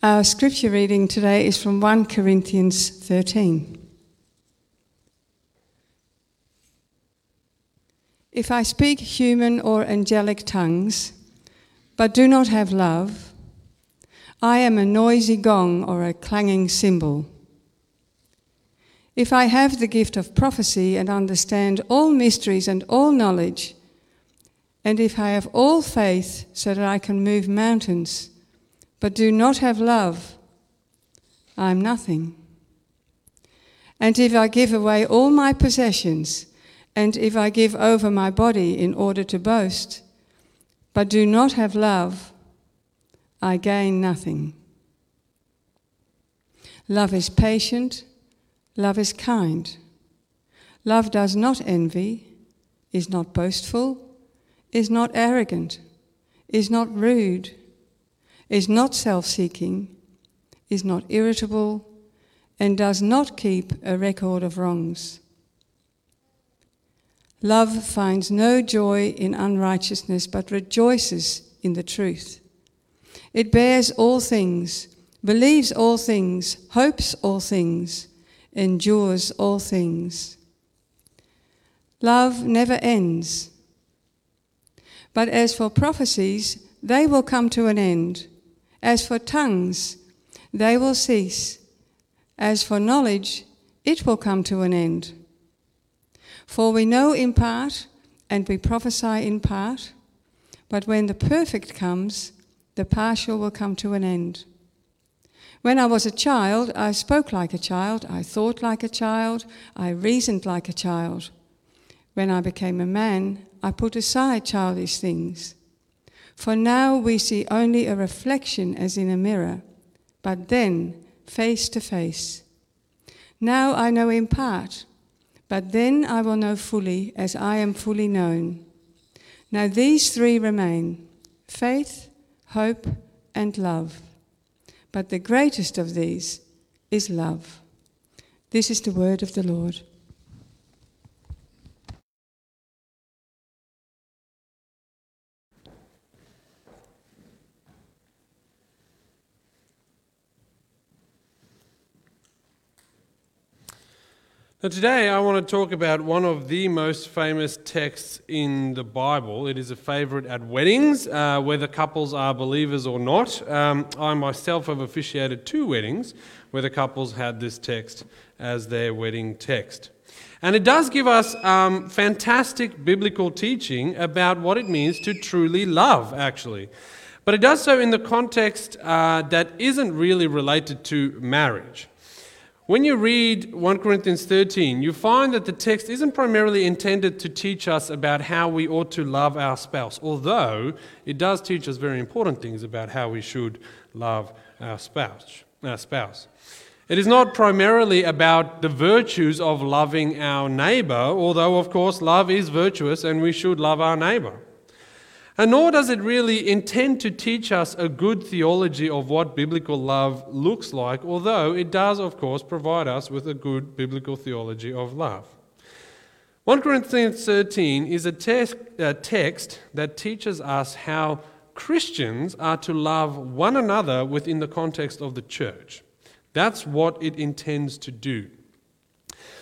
Our scripture reading today is from 1 Corinthians 13. If I speak human or angelic tongues, but do not have love, I am a noisy gong or a clanging cymbal. If I have the gift of prophecy and understand all mysteries and all knowledge, and if I have all faith so that I can move mountains, but do not have love, I am nothing. And if I give away all my possessions, and if I give over my body in order to boast, but do not have love, I gain nothing. Love is patient, love is kind. Love does not envy, is not boastful, is not arrogant, is not rude, is not self seeking, is not irritable, and does not keep a record of wrongs. Love finds no joy in unrighteousness, but rejoices in the truth. It bears all things, believes all things, hopes all things, endures all things. Love never ends. But as for prophecies, they will come to an end. As for tongues, they will cease. As for knowledge, it will come to an end. For we know in part, and we prophesy in part, but when the perfect comes, the partial will come to an end. When I was a child, I spoke like a child, I thought like a child, I reasoned like a child. When I became a man, I put aside childish things. For now we see only a reflection as in a mirror, but then face to face. Now I know in part, but then I will know fully as I am fully known. Now these three remain faith, hope, and love. But the greatest of these is love. This is the word of the Lord. Now, today I want to talk about one of the most famous texts in the Bible. It is a favorite at weddings, uh, whether couples are believers or not. Um, I myself have officiated two weddings where the couples had this text as their wedding text. And it does give us um, fantastic biblical teaching about what it means to truly love, actually. But it does so in the context uh, that isn't really related to marriage. When you read 1 Corinthians 13, you find that the text isn't primarily intended to teach us about how we ought to love our spouse, although it does teach us very important things about how we should love our spouse. Our spouse. It is not primarily about the virtues of loving our neighbor, although, of course, love is virtuous and we should love our neighbor. And nor does it really intend to teach us a good theology of what biblical love looks like, although it does, of course, provide us with a good biblical theology of love. 1 Corinthians 13 is a, te- a text that teaches us how Christians are to love one another within the context of the church. That's what it intends to do.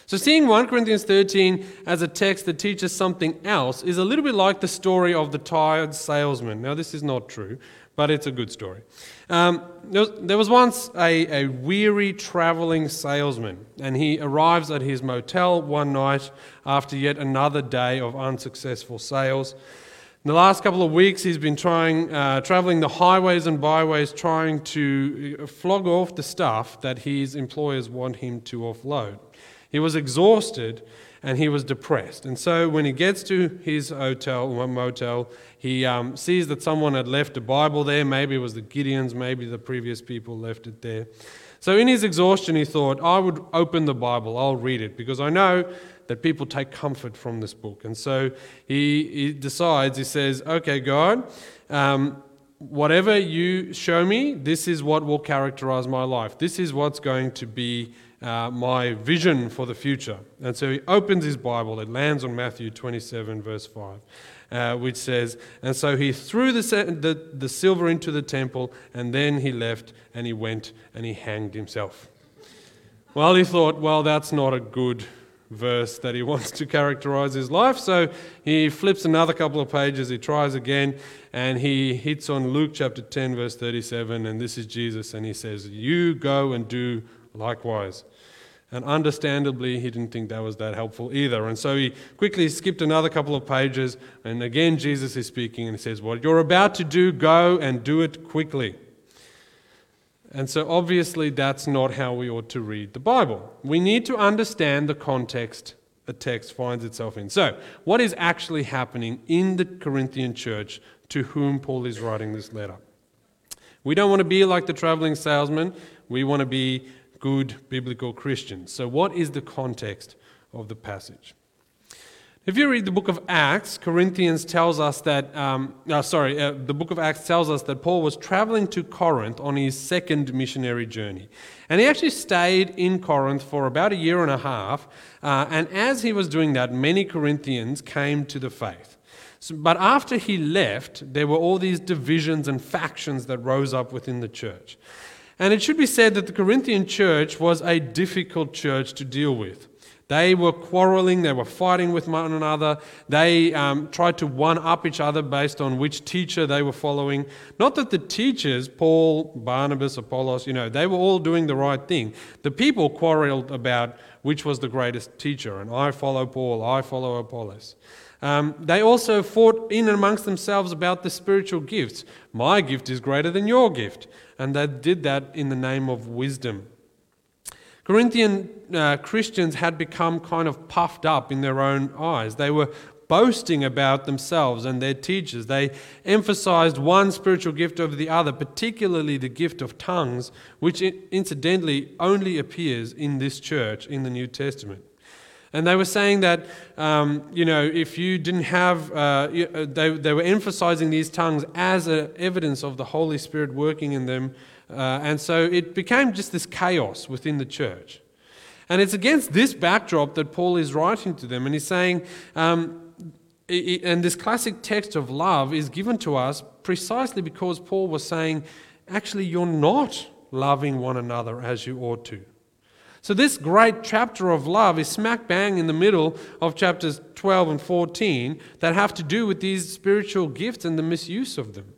So, seeing 1 Corinthians 13 as a text that teaches something else is a little bit like the story of the tired salesman. Now, this is not true, but it's a good story. Um, there, was, once a, a weary traveling salesman, and he arrives at his motel one night after yet another day of unsuccessful sales. In the last couple of weeks, he's been trying, uh, traveling the highways and byways, trying to uh, flog off the stuff that his employers want him to offload. He was exhausted and he was depressed. And so when he gets to his hotel, motel, he um, sees that someone had left a Bible there. Maybe it was the Gideons, maybe the previous people left it there. So in his exhaustion, he thought, I would open the Bible, I'll read it, because I know that people take comfort from this book. And so he, he decides, he says, Okay, God, um, whatever you show me, this is what will characterize my life. This is what's going to be uh, my vision for the future. And so he opens his Bible. It lands on Matthew 27, verse 5. uh, which says, And so he threw the, the, the silver into the temple, and then he left and he went and he hanged himself. Well, he thought, well, that's not a good verse that he wants to characterize his life. So he flips another couple of pages, he tries again, and he hits on Luke chapter 10, verse 37. And this is Jesus, and he says, You go and do likewise. And understandably, he didn't think that was that helpful either. And so he quickly skipped another couple of pages, and again, Jesus is speaking, and he says, What you're about to do, go and do it quickly. And so, obviously, that's not how we ought to read the Bible. We need to understand the context a text finds itself in. So, what is actually happening in the Corinthian church to whom Paul is writing this letter? We don't want to be like the traveling salesman, we want to be good biblical Christians. So, what is the context of the passage? If you read the book of Acts, Corinthians tells us that, um, uh, sorry, uh, the book of Acts tells us that Paul was traveling to Corinth on his second missionary journey. And he actually stayed in Corinth for about a year and a half. Uh, and as he was doing that, many Corinthians came to the faith. So, but after he left, there were all these divisions and factions that rose up within the church. And it should be said that the Corinthian church was a difficult church to deal with. They were quarreling, they were fighting with one another. They um, tried to one up each other based on which teacher they were following. Not that the teachers, Paul, Barnabas, Apollos, you know, they were all doing the right thing. The people quarreled about which was the greatest teacher, and I follow Paul, I follow Apollos. Um, they also fought in and amongst themselves about the spiritual gifts. My gift is greater than your gift. And they did that in the name of wisdom. Corinthian uh, Christians had become kind of puffed up in their own eyes. They were boasting about themselves and their teachers. They emphasized one spiritual gift over the other, particularly the gift of tongues, which incidentally only appears in this church in the New Testament. And they were saying that, um, you know, if you didn't have, uh, uh they, they were emphasizing these tongues as evidence of the Holy Spirit working in them uh, and so it became just this chaos within the church. And it's against this backdrop that Paul is writing to them. And he's saying, um, and this classic text of love is given to us precisely because Paul was saying, actually, you're not loving one another as you ought to. So, this great chapter of love is smack bang in the middle of chapters 12 and 14 that have to do with these spiritual gifts and the misuse of them.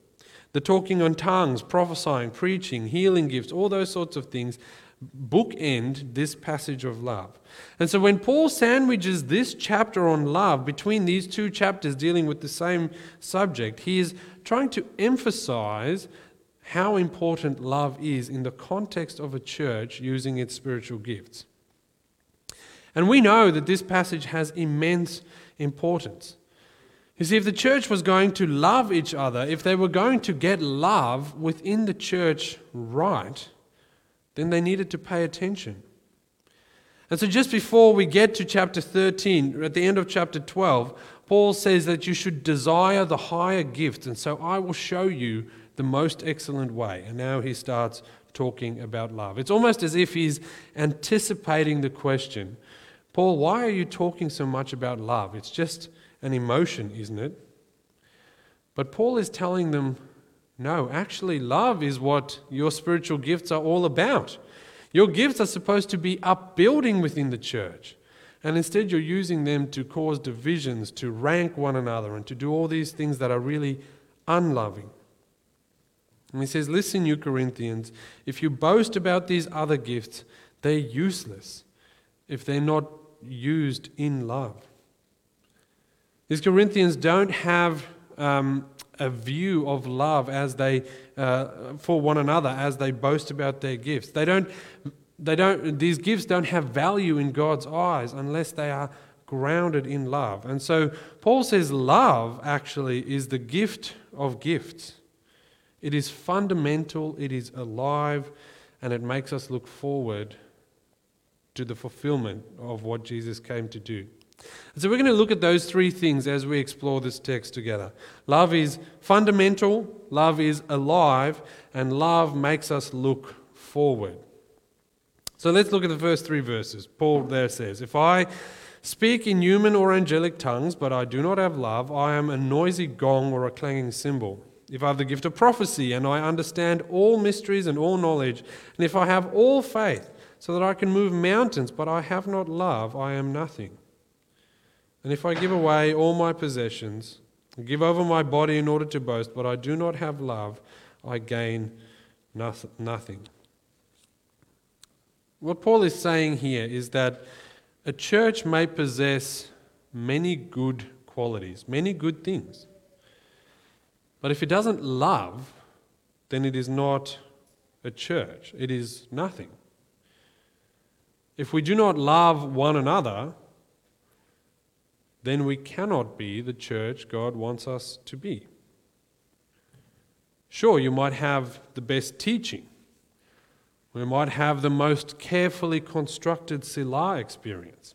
The talking on tongues, prophesying, preaching, healing gifts, all those sorts of things bookend this passage of love. And so when Paul sandwiches this chapter on love between these two chapters dealing with the same subject, he is trying to emphasize how important love is in the context of a church using its spiritual gifts. And we know that this passage has immense importance. You see, if the church was going to love each other, if they were going to get love within the church right, then they needed to pay attention. And so, just before we get to chapter 13, at the end of chapter 12, Paul says that you should desire the higher gifts. And so, I will show you the most excellent way. And now he starts talking about love. It's almost as if he's anticipating the question Paul, why are you talking so much about love? It's just an emotion, isn't it? But Paul is telling them, no, actually, love is what your spiritual gifts are all about. Your gifts are supposed to be upbuilding within the church. And instead, you're using them to cause divisions, to rank one another, and to do all these things that are really unloving. And he says, Listen, you Corinthians, if you boast about these other gifts, they're useless if they're not used in love. These Corinthians don't have um, a view of love as they uh, for one another as they boast about their gifts. They don't. They don't. These gifts don't have value in God's eyes unless they are grounded in love. And so Paul says love actually is the gift of gifts. It is fundamental. It is alive, and it makes us look forward to the fulfillment of what Jesus came to do. So, we're going to look at those three things as we explore this text together. Love is fundamental, love is alive, and love makes us look forward. So, let's look at the first three verses. Paul there says, If I speak in human or angelic tongues, but I do not have love, I am a noisy gong or a clanging cymbal. If I have the gift of prophecy and I understand all mysteries and all knowledge, and if I have all faith so that I can move mountains, but I have not love, I am nothing. And if I give away all my possessions, give over my body in order to boast, but I do not have love, I gain nothing. What Paul is saying here is that a church may possess many good qualities, many good things. But if it doesn't love, then it is not a church. It is nothing. If we do not love one another, then we cannot be the church God wants us to be. Sure, you might have the best teaching. We might have the most carefully constructed Sila experience.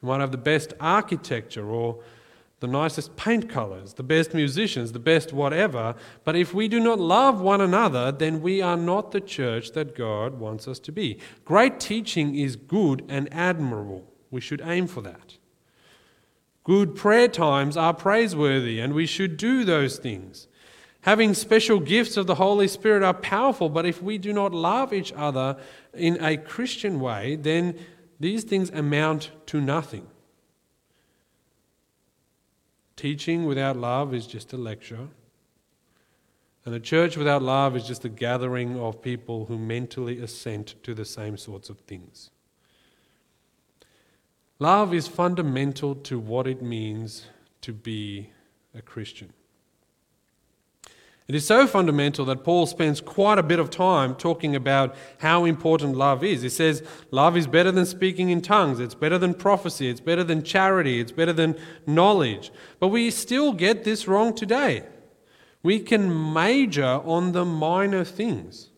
We might have the best architecture or the nicest paint colors, the best musicians, the best whatever. But if we do not love one another, then we are not the church that God wants us to be. Great teaching is good and admirable. We should aim for that. Good prayer times are praiseworthy, and we should do those things. Having special gifts of the Holy Spirit are powerful, but if we do not love each other in a Christian way, then these things amount to nothing. Teaching without love is just a lecture. And a church without love is just a gathering of people who mentally assent to the same sorts of things. Love is fundamental to what it means to be a Christian. It is so fundamental that Paul spends quite a bit of time talking about how important love is. He says, Love is better than speaking in tongues, it's better than prophecy, it's better than charity, it's better than knowledge. But we still get this wrong today. We can major on the minor things.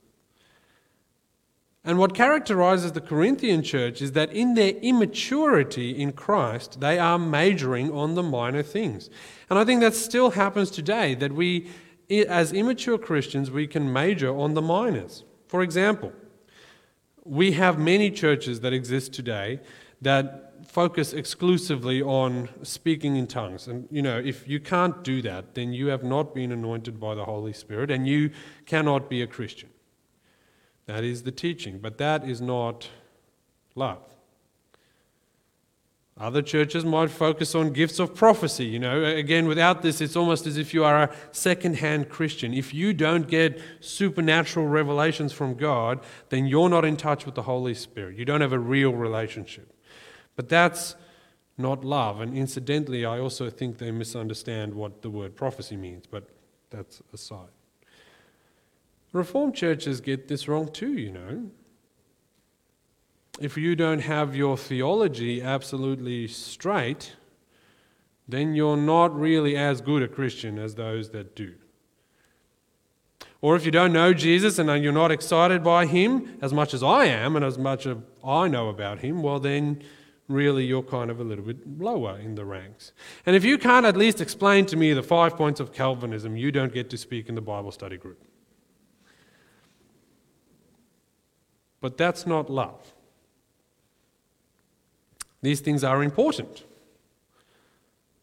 And what characterizes the Corinthian church is that in their immaturity in Christ, they are majoring on the minor things. And I think that still happens today, that we as immature Christians, we can major on the minors. For example, we have many churches that exist today that focus exclusively on speaking in tongues. And, you know, if you can't do that, then you have not been anointed by the Holy Spirit and you cannot be a Christian. That is the teaching, but that is not love. Other churches might focus on gifts of prophecy. You know, again, without this, it's almost as if you are a second hand Christian. If you don't get supernatural revelations from God, then you're not in touch with the Holy Spirit. You don't have a real relationship. But that's not love. And incidentally, I also think they misunderstand what the word prophecy means, but that's aside. Reformed churches get this wrong too, you know if you don't have your theology absolutely straight, then you're not really as good a Christian as those that do. Or if you don't know Jesus and you're not excited by him as much as I am and as much as I know about him, well, then really you're kind of a little bit lower in the ranks. And if you can't at least explain to me the five points of Calvinism, you don't get to speak in the Bible study group. But that's not love. These things are important.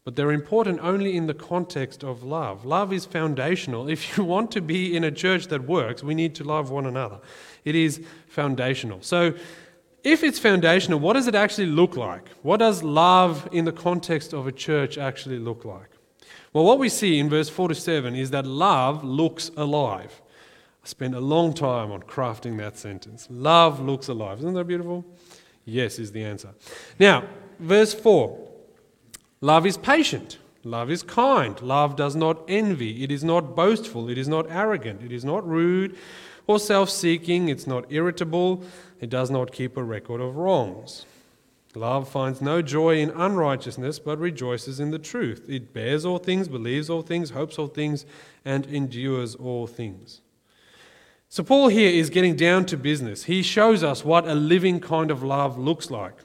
But they're important only in the context of love. Love is foundational. If you want to be in a church that works, we need to love one another. It is foundational. So, if it's foundational, what does it actually look like? What does love in the context of a church actually look like? Well, what we see in verse 4 to 7 is that love looks alive. Spent a long time on crafting that sentence. Love looks alive. Isn't that beautiful? Yes, is the answer. Now, verse 4 Love is patient. Love is kind. Love does not envy. It is not boastful. It is not arrogant. It is not rude or self seeking. It's not irritable. It does not keep a record of wrongs. Love finds no joy in unrighteousness, but rejoices in the truth. It bears all things, believes all things, hopes all things, and endures all things. So, Paul here is getting down to business. He shows us what a living kind of love looks like.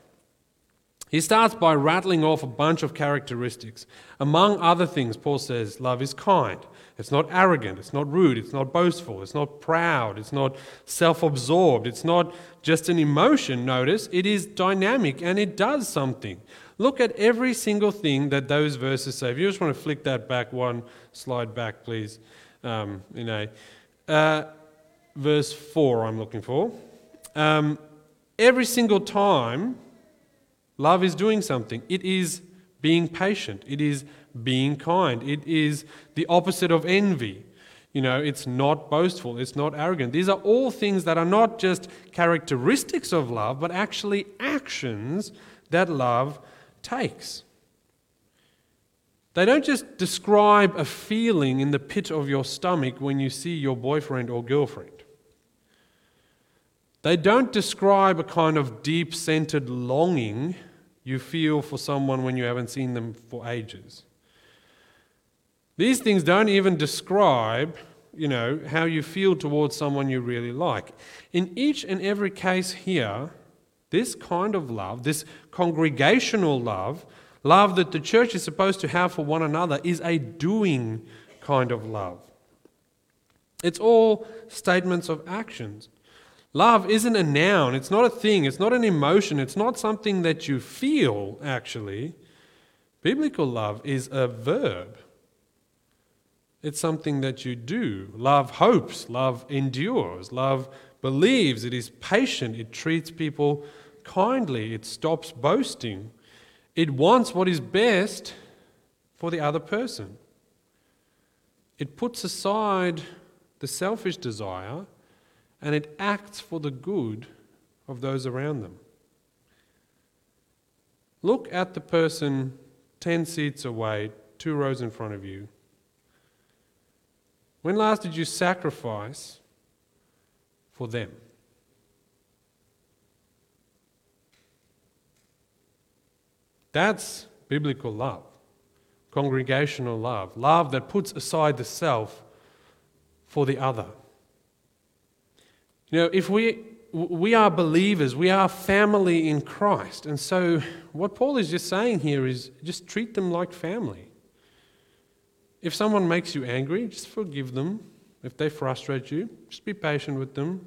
He starts by rattling off a bunch of characteristics. Among other things, Paul says, love is kind, It's not arrogant, it's not rude, it's not boastful, it's not proud, it's not self absorbed, it's not just an emotion, notice, it is dynamic and it does something. Look at every single thing that those verses say. If you just want to flick that back one slide back, please, um, you know. Uh, verse 4, I'm looking for. Um, every single time, love is doing something. It is being patient, it is being kind, it is the opposite of envy. You know, it's not boastful, it's not arrogant. These are all things that are not just characteristics of love, but actually actions that love takes. They don't just describe a feeling in the pit of your stomach when you see your boyfriend or girlfriend. They don't describe a kind of deep centered longing you feel for someone when you haven't seen them for ages. These things don't even describe, you know, how you feel towards someone you really like. In each and every case here, this kind of love, this congregational love, love that the church is supposed to have for one another, is a doing kind of love. It's all statements of actions. Love isn't a noun, it's not a thing, it's not an emotion, it's not something that you feel, actually. Biblical love is a verb. It's something that you do. Love hopes, love endures, love believes, it is patient, it treats people kindly, it stops boasting, it wants what is best for the other person. It puts aside the selfish desire and it acts for the good of those around them. Look at the person 10 seats away, two rows in front of you. When last did you sacrifice for them? That's biblical love, congregational love, love that puts aside the self for the other. You know, if we, we are believers, we are family in Christ. And so, what Paul is just saying here is just treat them like family. If someone makes you angry, just forgive them. If they frustrate you, just be patient with them.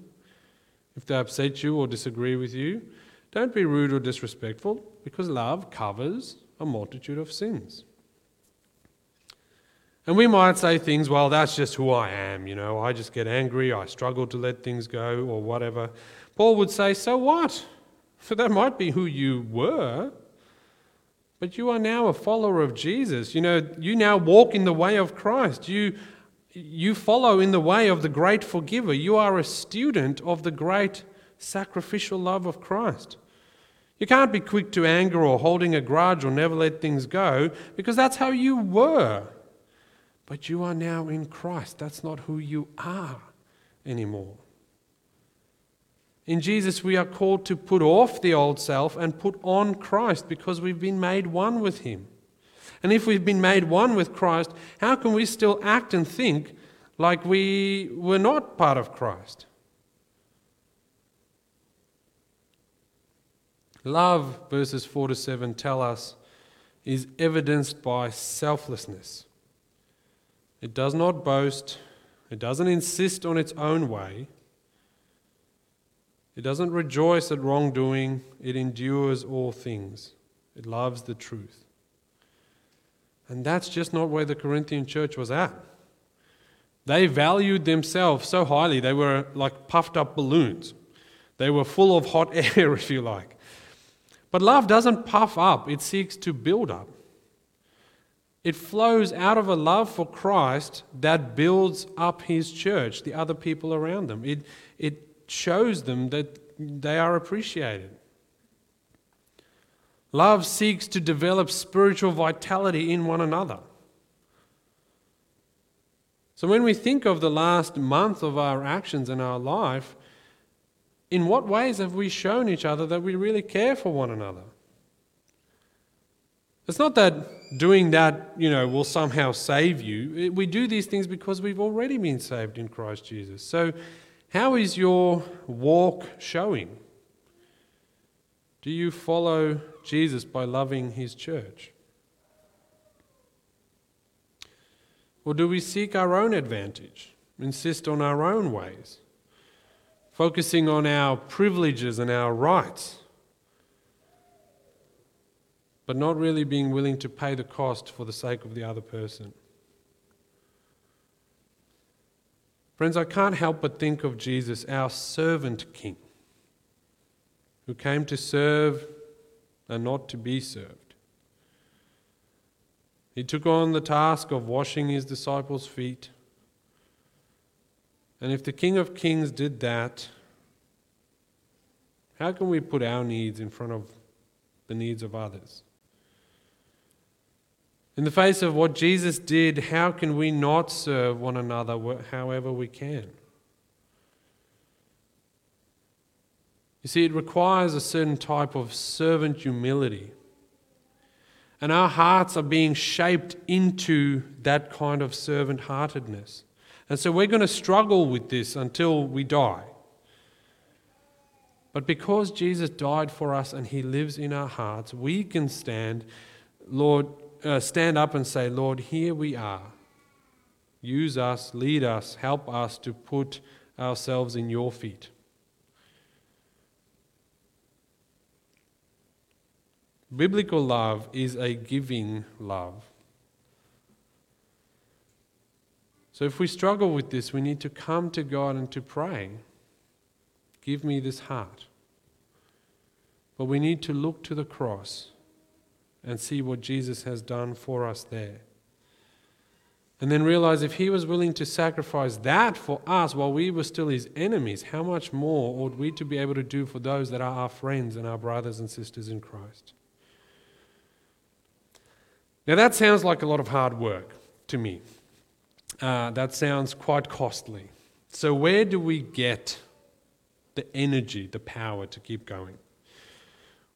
If they upset you or disagree with you, don't be rude or disrespectful because love covers a multitude of sins. And we might say things, well, that's just who I am, you know, I just get angry, I struggle to let things go, or whatever. Paul would say, so what? For that might be who you were, but you are now a follower of Jesus. You know, you now walk in the way of Christ. You, you follow in the way of the great forgiver. You are a student of the great sacrificial love of Christ. You can't be quick to anger or holding a grudge or never let things go because that's how you were. But you are now in Christ. That's not who you are anymore. In Jesus, we are called to put off the old self and put on Christ because we've been made one with Him. And if we've been made one with Christ, how can we still act and think like we were not part of Christ? Love, verses 4 to 7 tell us, is evidenced by selflessness. It does not boast. It doesn't insist on its own way. It doesn't rejoice at wrongdoing. It endures all things. It loves the truth. And that's just not where the Corinthian church was at. They valued themselves so highly, they were like puffed up balloons. They were full of hot air, if you like. But love doesn't puff up, it seeks to build up. It flows out of a love for Christ that builds up his church, the other people around them. It, it shows them that they are appreciated. Love seeks to develop spiritual vitality in one another. So, when we think of the last month of our actions in our life, in what ways have we shown each other that we really care for one another? It's not that doing that, you know, will somehow save you. We do these things because we've already been saved in Christ Jesus. So, how is your walk showing? Do you follow Jesus by loving his church? Or do we seek our own advantage, insist on our own ways, focusing on our privileges and our rights, but not really being willing to pay the cost for the sake of the other person? Friends, I can't help but think of Jesus, our servant king, who came to serve and not to be served. He took on the task of washing his disciples' feet. And if the King of Kings did that, how can we put our needs in front of the needs of others? In the face of what Jesus did, how can we not serve one another however we can? You see, it requires a certain type of servant humility. And our hearts are being shaped into that kind of servant heartedness. And so we're going to struggle with this until we die. But because Jesus died for us and he lives in our hearts, we can stand, Lord, uh, stand up and say, Lord, here we are. Use us, lead us, help us to put ourselves in your feet. Biblical love is a giving love. So if we struggle with this, we need to come to God and to pray. Give me this heart. But we need to look to the cross and see what Jesus has done for us there. And then realize if he was willing to sacrifice that for us while we were still his enemies, how much more ought we to be able to do for those that are our friends and our brothers and sisters in Christ? Now, that sounds like a lot of hard work to me. Uh, that sounds quite costly. So, where do we get the energy, the power to keep going?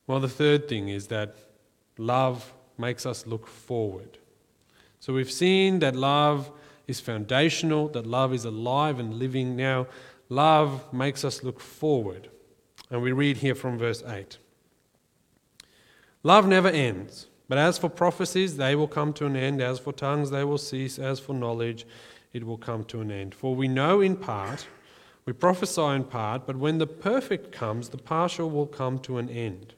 Well, the third thing is that love makes us look forward. So, we've seen that love is foundational, that love is alive and living. Now, love makes us look forward. And we read here from verse 8 Love never ends. But as for prophecies, they will come to an end. As for tongues, they will cease. As for knowledge, it will come to an end. For we know in part, we prophesy in part, but when the perfect comes, the partial will come to an end.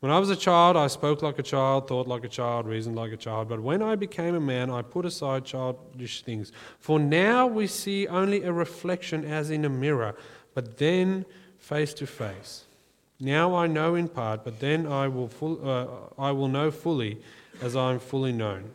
When I was a child, I spoke like a child, thought like a child, reasoned like a child. But when I became a man, I put aside childish things. For now we see only a reflection as in a mirror, but then face to face. Now I know in part, but then I will, full, uh, I will know fully as I am fully known.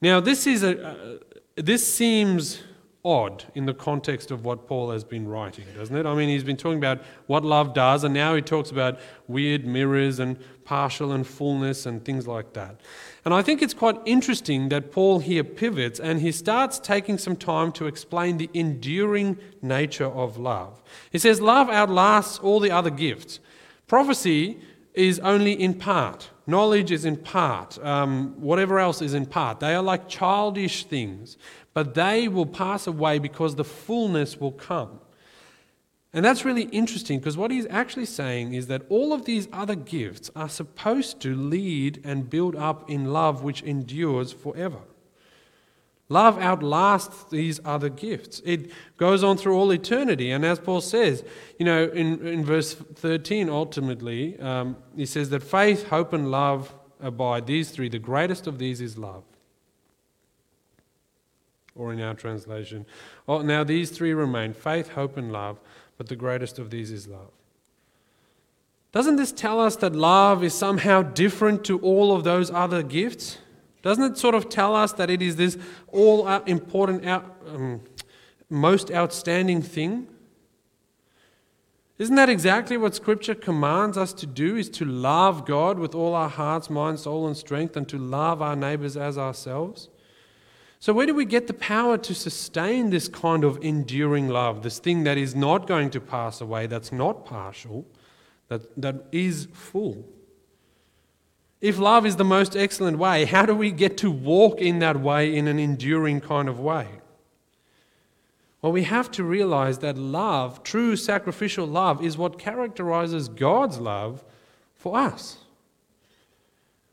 Now, this, is a, uh, this seems odd in the context of what Paul has been writing, doesn't it? I mean, he's been talking about what love does, and now he talks about weird mirrors and partial and fullness and things like that. And I think it's quite interesting that Paul here pivots and he starts taking some time to explain the enduring nature of love. He says, Love outlasts all the other gifts. Prophecy is only in part, knowledge is in part, um, whatever else is in part. They are like childish things, but they will pass away because the fullness will come. And that's really interesting because what he's actually saying is that all of these other gifts are supposed to lead and build up in love which endures forever. Love outlasts these other gifts. It goes on through all eternity. And as Paul says, you know, in, in verse 13, ultimately, um, he says that faith, hope, and love abide. These three, the greatest of these is love. Or in our translation, oh, now these three remain faith, hope, and love but the greatest of these is love. Doesn't this tell us that love is somehow different to all of those other gifts? Doesn't it sort of tell us that it is this all important, um, most outstanding thing? Isn't that exactly what Scripture commands us to do? Is to love God with all our hearts, mind, soul, and strength, and to love our neighbors as ourselves? So, where do we get the power to sustain this kind of enduring love, this thing that is not going to pass away, that's not partial, that, that is full? If love is the most excellent way, how do we get to walk in that way in an enduring kind of way? Well, we have to realize that love, true sacrificial love, is what characterizes God's love for us.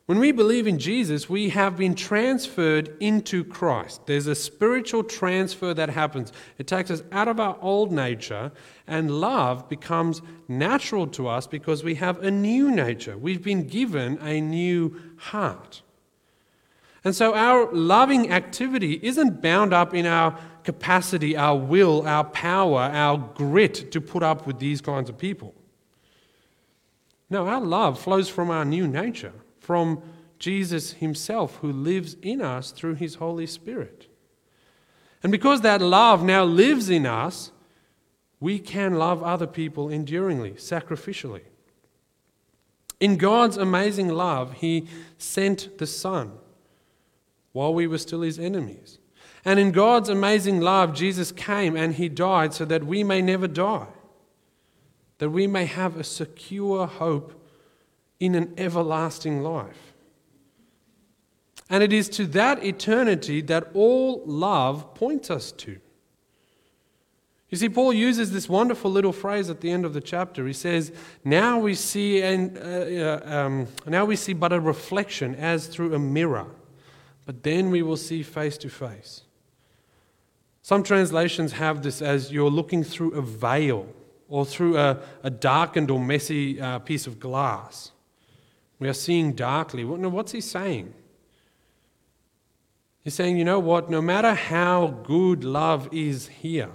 When we believe in Jesus, we have been transferred into Christ. There's a spiritual transfer that happens. It takes us out of our old nature, and love becomes natural to us because we have a new nature. We've been given a new heart. And so our loving activity isn't bound up in our capacity, our will, our power, our grit to put up with these kinds of people. No, our love flows from our new nature from Jesus Himself, who lives in us through His Holy Spirit. And because that love now lives in us, we can love other people enduringly, sacrificially. In God's amazing love, He sent the Son while we were still His enemies. And in God's amazing love, Jesus came and He died so that we may never die, that we may have a secure hope in an everlasting life. And it is to that eternity that all love points us to. You see, Paul uses this wonderful little phrase at the end of the chapter. He says, "Now we see, and uh, uh, um, now we see but a reflection as through a mirror, but then we will see face to face." Some translations have this as you're looking through a veil or through a, a darkened or messy uh, piece of glass. We are seeing darkly. What's he saying? He's saying, you know what? No matter how good love is here,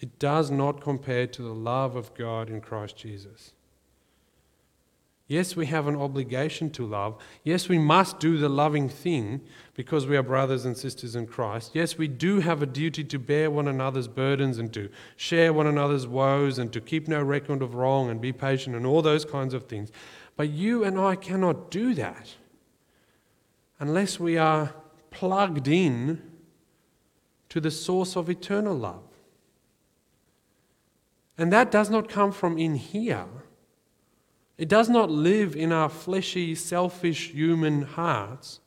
it does not compare to the love of God in Christ Jesus. Yes, we have an obligation to love. Yes, we must do the loving thing because we are brothers and sisters in Christ. Yes, we do have a duty to bear one another's burdens and to share one another's woes and to keep no record of wrong and be patient and all those kinds of things. But you and I cannot do that unless we are plugged in to the source of eternal love. And that does not come from in here. It does not live in our fleshy, selfish human hearts.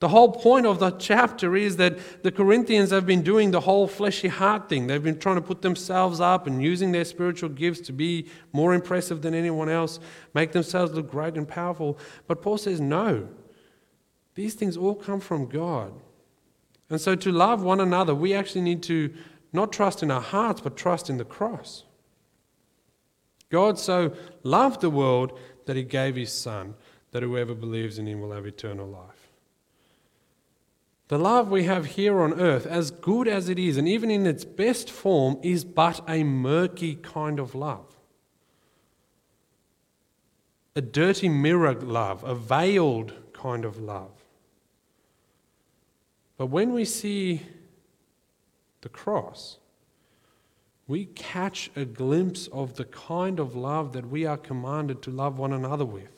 The whole point of the chapter is that the Corinthians have been doing the whole fleshy heart thing. They've been trying to put themselves up and using their spiritual gifts to be more impressive than anyone else, make themselves look great and powerful. But Paul says, no, these things all come from God. And so to love one another, we actually need to not trust in our hearts, but trust in the cross. God so loved the world that he gave his Son, that whoever believes in him will have eternal life. The love we have here on earth, as good as it is, and even in its best form, is but a murky kind of love. A dirty mirror love, a veiled kind of love. But when we see the cross, we catch a glimpse of the kind of love that we are commanded to love one another with.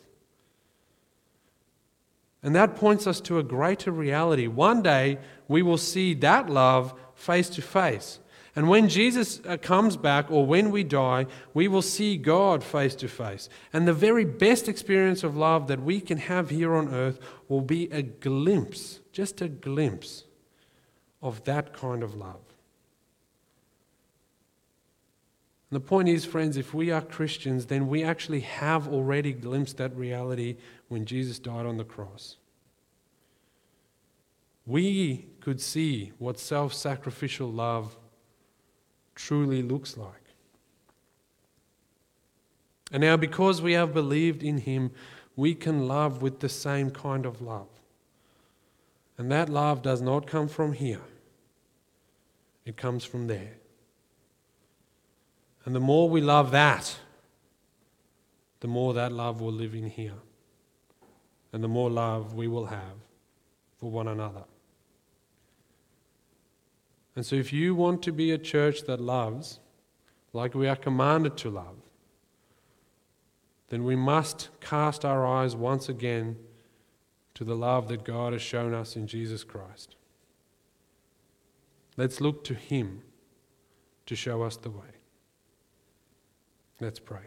And that points us to a greater reality. One day we will see that love face to face. And when Jesus uh, comes back or when we die, we will see God face to face. And the very best experience of love that we can have here on earth will be a glimpse, just a glimpse of that kind of love. And the point is, friends, if we are Christians, then we actually have already glimpsed that reality when Jesus died on the cross. We could see what self sacrificial love truly looks like. And now, because we have believed in Him, we can love with the same kind of love. And that love does not come from here, it comes from there. And the more we love that, the more that love will live in here. And the more love we will have for one another. And so, if you want to be a church that loves, like we are commanded to love, then we must cast our eyes once again to the love that God has shown us in Jesus Christ. Let's look to Him to show us the way. Let's pray.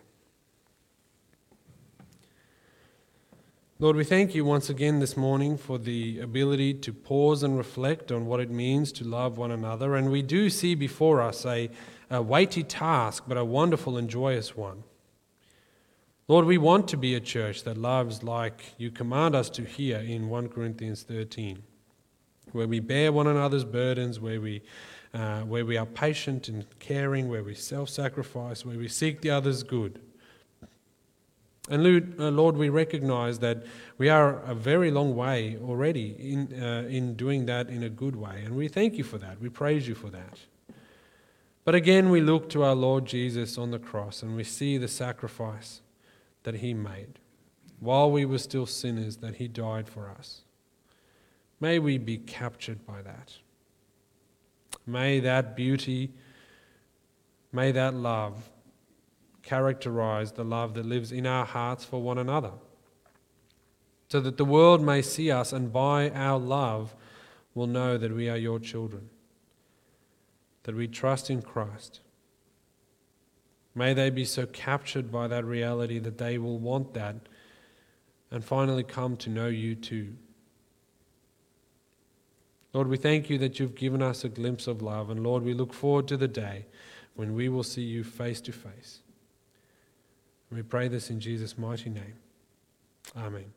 Lord, we thank you once again this morning for the ability to pause and reflect on what it means to love one another. And we do see before us a, a weighty task, but a wonderful and joyous one. Lord, we want to be a church that loves like you command us to here in 1 Corinthians 13, where we bear one another's burdens, where we, uh, where we are patient and caring, where we self sacrifice, where we seek the other's good. And uh, Lord, we recognize that we are a very long way already in, uh, in doing that in a good way. And we thank you for that. We praise you for that. But again, we look to our Lord Jesus on the cross and we see the sacrifice that he made. While we were still sinners, that he died for us. May we be captured by that. May that beauty, may that love characterize the love that lives in our hearts for one another. So that the world may see us and by our love will know that we are your children, that we trust in Christ. May they be so captured by that reality that they will want that and finally come to know you too. Lord, we thank you that you've given us a glimpse of love, and Lord, we look forward to the day when we will see you face to face. We pray this in Jesus' mighty name. Amen.